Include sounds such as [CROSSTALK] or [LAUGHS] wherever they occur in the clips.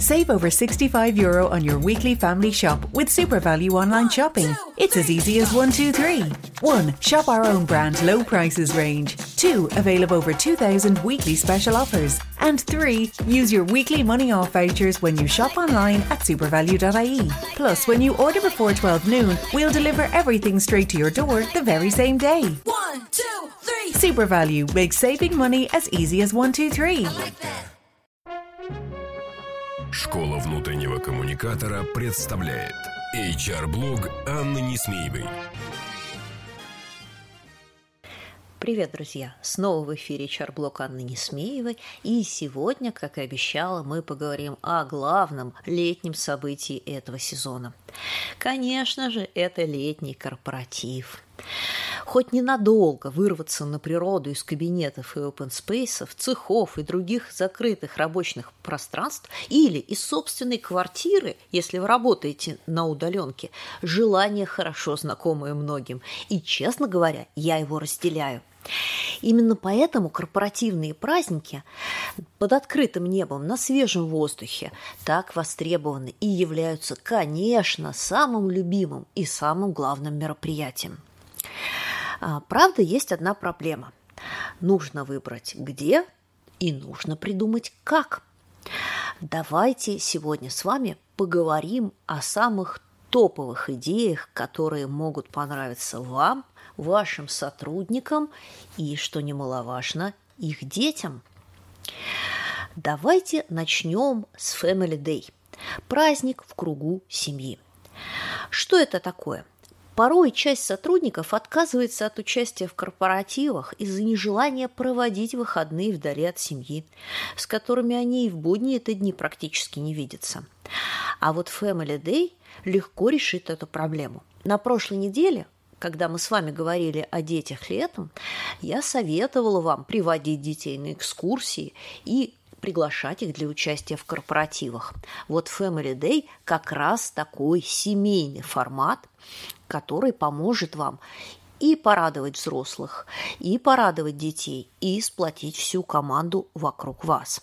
Save over 65 euro on your weekly family shop with Super Value online shopping. It's as easy as 1, 2, 3. 1. Shop our own brand low prices range. 2. Avail of over 2,000 weekly special offers. And 3. Use your weekly money off vouchers when you shop online at supervalue.ie. Plus, when you order before 12 noon, we'll deliver everything straight to your door the very same day. 1, 2, 3. Super Value makes saving money as easy as 1, 2, 3. Школа внутреннего коммуникатора представляет HR-блог Анны Несмеевой. Привет, друзья! Снова в эфире Чарблок Анны Несмеевой. И сегодня, как и обещала, мы поговорим о главном летнем событии этого сезона. Конечно же, это летний корпоратив. Хоть ненадолго вырваться на природу из кабинетов и опенспейсов, цехов и других закрытых рабочих пространств или из собственной квартиры, если вы работаете на удаленке, желание хорошо знакомое многим. И, честно говоря, я его разделяю. Именно поэтому корпоративные праздники под открытым небом на свежем воздухе так востребованы и являются, конечно, самым любимым и самым главным мероприятием. А, Правда, есть одна проблема. Нужно выбрать где и нужно придумать как. Давайте сегодня с вами поговорим о самых топовых идеях, которые могут понравиться вам, вашим сотрудникам и, что немаловажно, их детям. Давайте начнем с Family Day – праздник в кругу семьи. Что это такое? Порой часть сотрудников отказывается от участия в корпоративах из-за нежелания проводить выходные вдали от семьи, с которыми они и в будние это дни практически не видятся. А вот Family Day легко решит эту проблему. На прошлой неделе когда мы с вами говорили о детях летом, я советовала вам приводить детей на экскурсии и приглашать их для участия в корпоративах. Вот Family Day как раз такой семейный формат, который поможет вам и порадовать взрослых, и порадовать детей, и сплотить всю команду вокруг вас.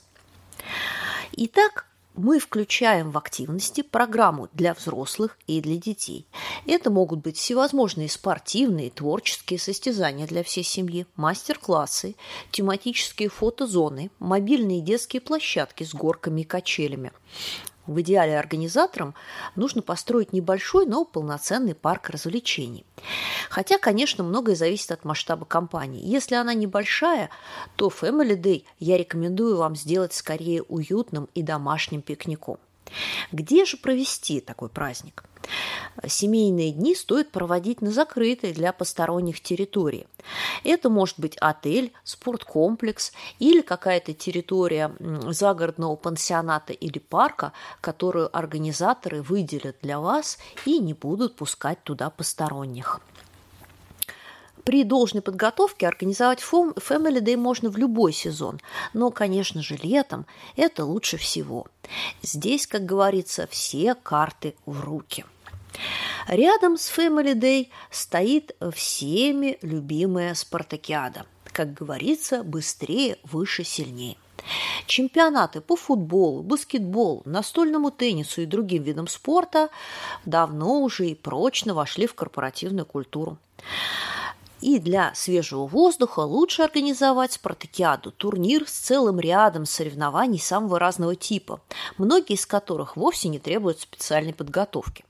Итак, мы включаем в активности программу для взрослых и для детей. Это могут быть всевозможные спортивные, творческие состязания для всей семьи, мастер-классы, тематические фотозоны, мобильные детские площадки с горками и качелями. В идеале организаторам нужно построить небольшой, но полноценный парк развлечений. Хотя, конечно, многое зависит от масштаба компании. Если она небольшая, то Family Day я рекомендую вам сделать скорее уютным и домашним пикником. Где же провести такой праздник? Семейные дни стоит проводить на закрытой для посторонних территории. Это может быть отель, спорткомплекс или какая-то территория загородного пансионата или парка, которую организаторы выделят для вас и не будут пускать туда посторонних. При должной подготовке организовать Family Day можно в любой сезон, но, конечно же, летом это лучше всего. Здесь, как говорится, все карты в руки. Рядом с Family Day стоит всеми любимая спартакиада. Как говорится, быстрее, выше, сильнее. Чемпионаты по футболу, баскетболу, настольному теннису и другим видам спорта давно уже и прочно вошли в корпоративную культуру. И для свежего воздуха лучше организовать спартакиаду, турнир с целым рядом соревнований самого разного типа, многие из которых вовсе не требуют специальной подготовки.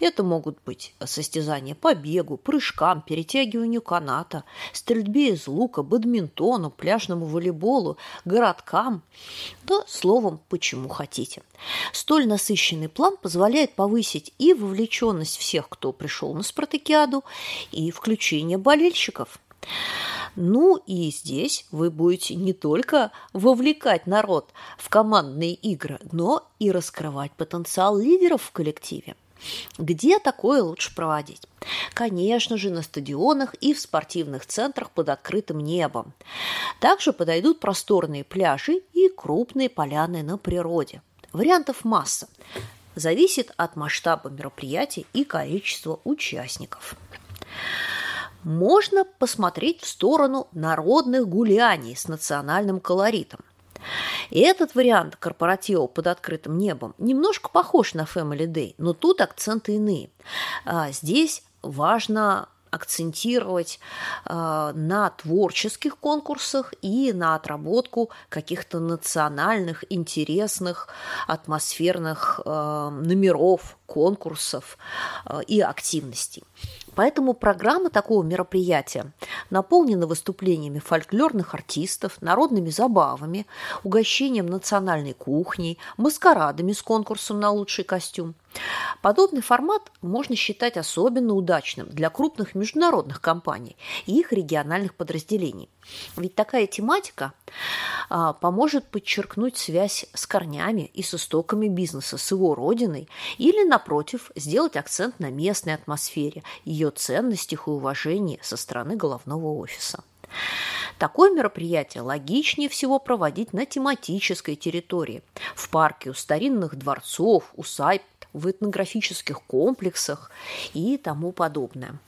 Это могут быть состязания по бегу, прыжкам, перетягиванию каната, стрельбе из лука, бадминтону, пляжному волейболу, городкам. Да, словом, почему хотите. Столь насыщенный план позволяет повысить и вовлеченность всех, кто пришел на спартакиаду, и включение болельщиков. Ну и здесь вы будете не только вовлекать народ в командные игры, но и раскрывать потенциал лидеров в коллективе. Где такое лучше проводить? Конечно же, на стадионах и в спортивных центрах под открытым небом. Также подойдут просторные пляжи и крупные поляны на природе. Вариантов масса. Зависит от масштаба мероприятий и количества участников. Можно посмотреть в сторону народных гуляний с национальным колоритом. И этот вариант корпоратива под открытым небом немножко похож на Family Day, но тут акценты иные. А, здесь важно акцентировать э, на творческих конкурсах и на отработку каких-то национальных, интересных, атмосферных э, номеров, конкурсов э, и активностей. Поэтому программа такого мероприятия наполнена выступлениями фольклорных артистов, народными забавами, угощением национальной кухней, маскарадами с конкурсом на лучший костюм. Подобный формат можно считать особенно удачным для крупных международных компаний и их региональных подразделений. Ведь такая тематика а, поможет подчеркнуть связь с корнями и с истоками бизнеса, с его родиной, или, напротив, сделать акцент на местной атмосфере, ее ценностях и уважении со стороны головного офиса. Такое мероприятие логичнее всего проводить на тематической территории, в парке у старинных дворцов, усадьб, в этнографических комплексах и тому подобное.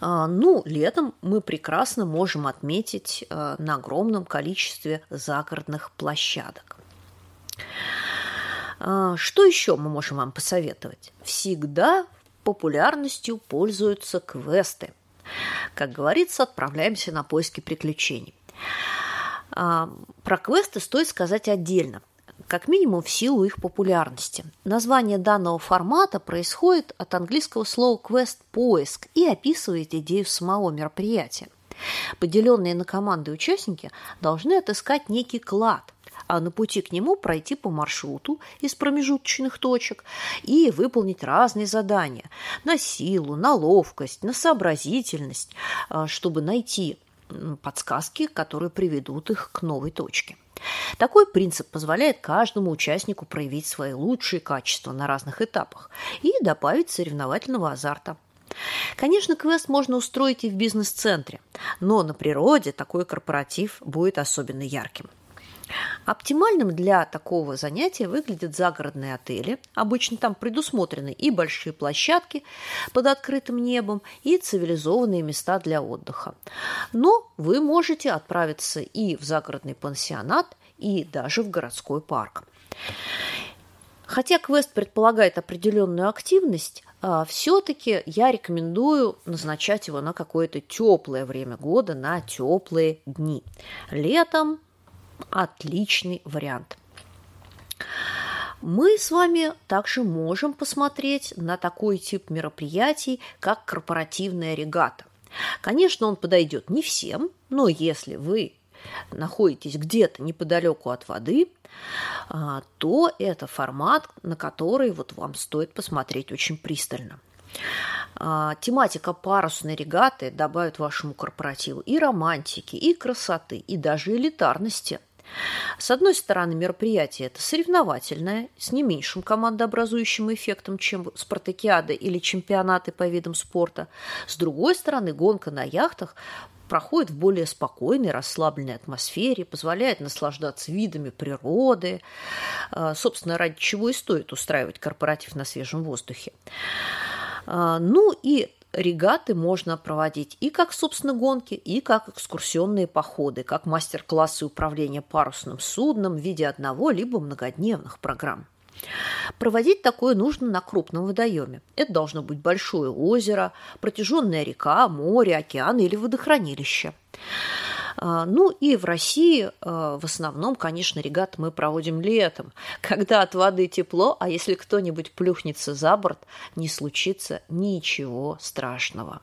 А, ну, летом мы прекрасно можем отметить а, на огромном количестве загородных площадок. А, что еще мы можем вам посоветовать? Всегда популярностью пользуются квесты. Как говорится, отправляемся на поиски приключений. Про квесты стоит сказать отдельно, как минимум в силу их популярности. Название данного формата происходит от английского слова «quest» – «поиск» и описывает идею самого мероприятия. Поделенные на команды участники должны отыскать некий клад, а на пути к нему пройти по маршруту из промежуточных точек и выполнить разные задания на силу, на ловкость, на сообразительность, а, чтобы найти подсказки, которые приведут их к новой точке. Такой принцип позволяет каждому участнику проявить свои лучшие качества на разных этапах и добавить соревновательного азарта. Конечно, квест можно устроить и в бизнес-центре, но на природе такой корпоратив будет особенно ярким – Оптимальным для такого занятия выглядят загородные отели. Обычно там предусмотрены и большие площадки под открытым небом, и цивилизованные места для отдыха. Но вы можете отправиться и в загородный пансионат, и даже в городской парк. Хотя квест предполагает определенную активность, а, все-таки я рекомендую назначать его на какое-то теплое время года, на теплые дни. Летом отличный вариант. Мы с вами также можем посмотреть на такой тип мероприятий, как корпоративная регата. Конечно, он подойдет не всем, но если вы находитесь где-то неподалеку от воды, а, то это формат, на который вот вам стоит посмотреть очень пристально. А, тематика парусной регаты добавит вашему корпоративу и романтики, и красоты, и даже элитарности – с одной стороны, мероприятие это соревновательное, с не меньшим командообразующим эффектом, чем спартакиады или чемпионаты по видам спорта. С другой стороны, гонка на яхтах проходит в более спокойной, расслабленной атмосфере, позволяет наслаждаться видами природы, а, собственно, ради чего и стоит устраивать корпоратив на свежем воздухе. А, ну и регаты можно проводить и как, собственно, гонки, и как экскурсионные походы, как мастер-классы управления парусным судном в виде одного либо многодневных программ. Проводить такое нужно на крупном водоеме. Это должно быть большое озеро, протяженная река, море, океан или водохранилище. А, ну и в России а, в основном, конечно, регат мы проводим летом, [LAUGHS] когда от воды тепло, а если кто-нибудь плюхнется за борт, не случится ничего страшного.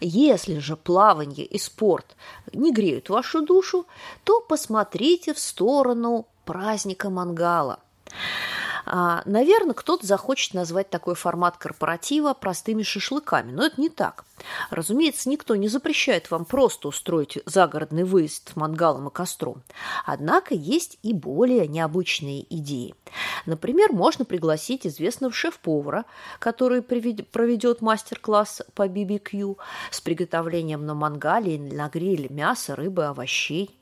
Если же плавание и спорт не греют вашу душу, то посмотрите в сторону праздника мангала – Наверное, кто-то захочет назвать такой формат корпоратива простыми шашлыками, но это не так. Разумеется, никто не запрещает вам просто устроить загородный выезд мангалом и костром. Однако есть и более необычные идеи. Например, можно пригласить известного шеф-повара, который проведет мастер-класс по BBQ с приготовлением на мангале на гриле мяса, рыбы, овощей.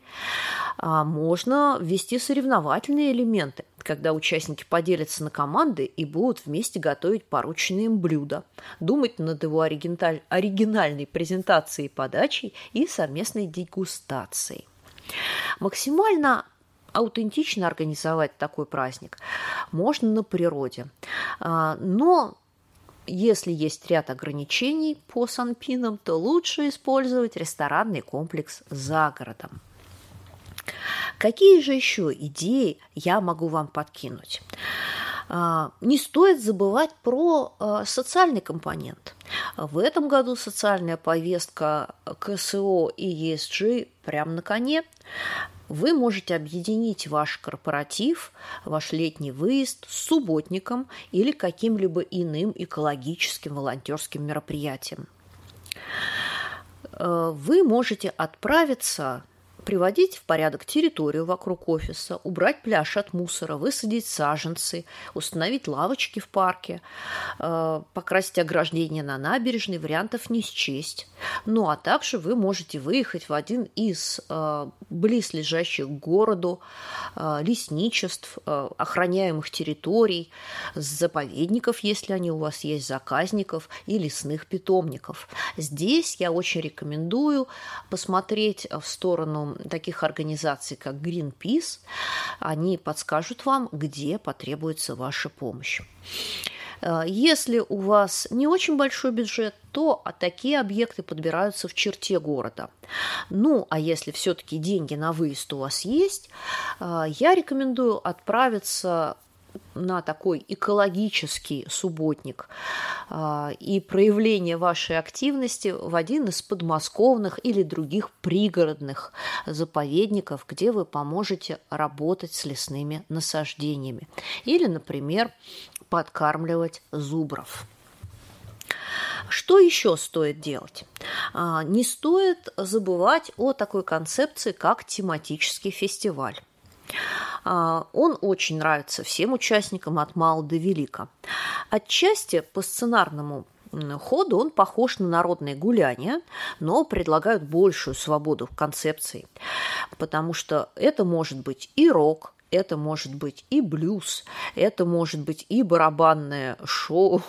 А можно ввести соревновательные элементы, когда участники поделятся на команды и будут вместе готовить порученные им блюда, думать над его оригиналь... оригинальной презентацией и подачей и совместной дегустацией. Максимально аутентично организовать такой праздник можно на природе. А, но если есть ряд ограничений по санпинам, то лучше использовать ресторанный комплекс за городом. Какие же еще идеи я могу вам подкинуть? А, не стоит забывать про а, социальный компонент. В этом году социальная повестка КСО и ESG прямо на коне. Вы можете объединить ваш корпоратив, ваш летний выезд с субботником или каким-либо иным экологическим волонтерским мероприятием. Э, вы можете отправиться приводить в порядок территорию вокруг офиса, убрать пляж от мусора, высадить саженцы, установить лавочки в парке, э, покрасить ограждение на набережной, вариантов не счесть. Ну а также вы можете выехать в один из э, близлежащих к городу э, лесничеств, охраняемых территорий, заповедников, если они у вас есть, заказников и лесных питомников. Здесь я очень рекомендую посмотреть в сторону таких организаций, как Greenpeace, они подскажут вам, где потребуется ваша помощь. Э, если у вас не очень большой бюджет, то такие объекты подбираются в черте города. Ну, а если все-таки деньги на выезд у вас есть, э, я рекомендую отправиться на такой экологический субботник а, и проявление вашей активности в один из подмосковных или других пригородных заповедников, где вы поможете работать с лесными насаждениями. Или, например, подкармливать зубров. Что еще стоит делать? А, не стоит забывать о такой концепции, как тематический фестиваль. А, он очень нравится всем участникам от мала до велика. Отчасти по сценарному ходу он похож на народные гуляния, но предлагают большую свободу в концепции, потому что это может быть и рок, это может быть и блюз, это может быть и барабанное шоу,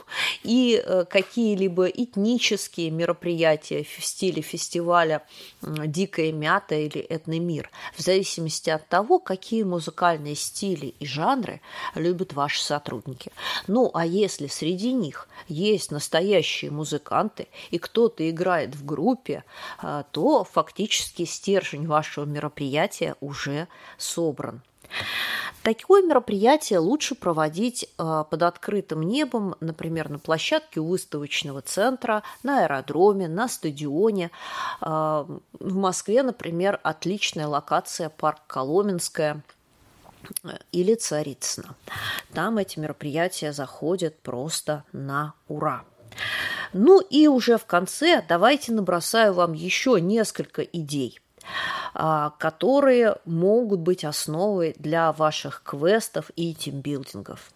и э, какие-либо этнические мероприятия в стиле фестиваля «Дикая мята» или «Этномир», в зависимости от того, какие музыкальные стили и жанры любят ваши сотрудники. Ну, а если среди них есть настоящие музыканты, и кто-то играет в группе, э, то фактически стержень вашего мероприятия уже собран. Такое мероприятие лучше проводить э, под открытым небом, например, на площадке выставочного центра, на аэродроме, на стадионе. Э, в Москве, например, отличная локация парк Коломенская или Царицына. Там эти мероприятия заходят просто на ура. Ну и уже в конце давайте набросаю вам еще несколько идей – которые могут быть основой для ваших квестов и тимбилдингов.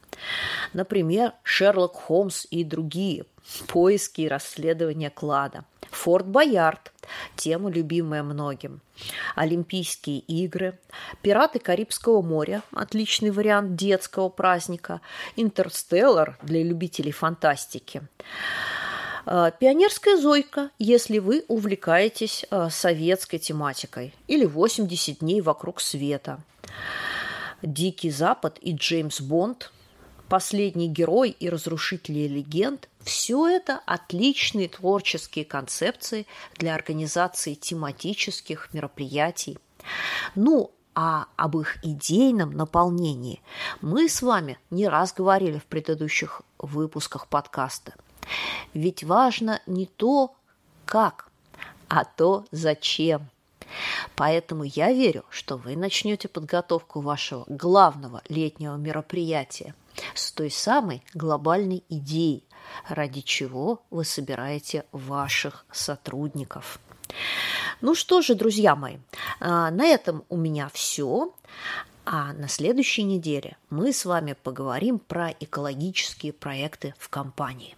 Например, Шерлок Холмс и другие [LAUGHS] поиски и расследования клада. Форт Боярд, тема, любимая многим. Олимпийские игры, Пираты Карибского моря, отличный вариант детского праздника, Интерстеллар для любителей фантастики. А, пионерская зойка, если вы увлекаетесь а, советской тематикой, или 80 дней вокруг света. Дикий Запад и Джеймс Бонд, последний герой и разрушители легенд – все это отличные творческие концепции для организации тематических мероприятий. Ну, а об их идейном наполнении мы с вами не раз говорили в предыдущих выпусках подкаста. Ведь важно не то, как, а то, зачем. Поэтому я верю, что вы начнете подготовку вашего главного летнего мероприятия с той самой глобальной идеей, ради чего вы собираете ваших сотрудников. Ну что же, друзья мои, а, на этом у меня все. А на следующей неделе мы с вами поговорим про экологические проекты в компании.